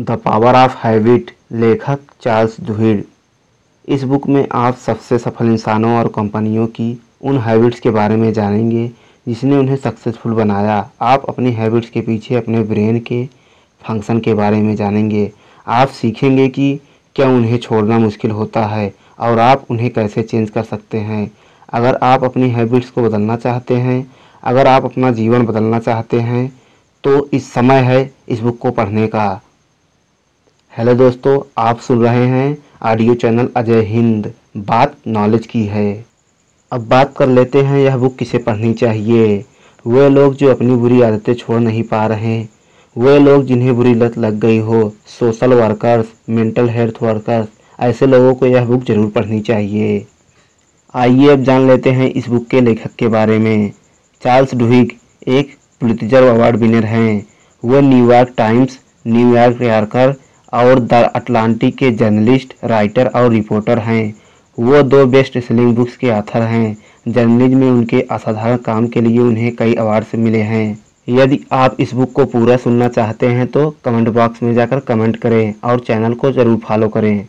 The Power of Habit लेखक Charles Duhigg इस book में आप सबसे सफल इंसानों और कंपनियों की उन हैबिट्स के बारे में जानेंगे, जिसने उन्हें सक्सेसफुल बनाया। आप अपनी हैबिट्स के पीछे अपने ब्रेन के फ़ंक्शन के बारे में जानेंगे। आप सीखेंगे कि क्या उन्हें छोड़ना मुश्किल होता है और आप उन्हें कैसे चेंज कर सकते हैं। अगर आप अपनी हैबिट्स को बदलना चाहते हैं, अगर आप अपना जीवन बदलना चाहते हैं तो इस समय है इस बुक को पढ़ने का। हेलो दोस्तों, आप सुन रहे हैं ऑडियो चैनल अजय हिंद। बात नॉलेज की है। अब बात कर लेते हैं, यह बुक किसे पढ़नी चाहिए? वे लोग जो अपनी बुरी आदतें छोड़ नहीं पा रहे वे लोग जिन्हें बुरी लत लग गई हो social workers mental health workers ऐसे लोगों को यह बुक ज़रूर पढ़नी चाहिए। आइए अब जान लेते हैं इस बुक के लेखक के बारे में। चार्ल्स डुहिग एक पुलितजर अवार्ड विनर हैं। वह New York Times, New York Yorker और द अटलांटिक के जर्नलिस्ट, राइटर और रिपोर्टर हैं। वो दो बेस्ट सेलिंग बुक्स के आथर हैं। जर्नलिज्म में उनके असाधारण काम के लिए उन्हें कई अवार्ड्स मिले हैं। यदि आप इस बुक को पूरा सुनना चाहते हैं तो कमेंट बॉक्स में जाकर कमेंट करें और चैनल को ज़रूर फॉलो करें।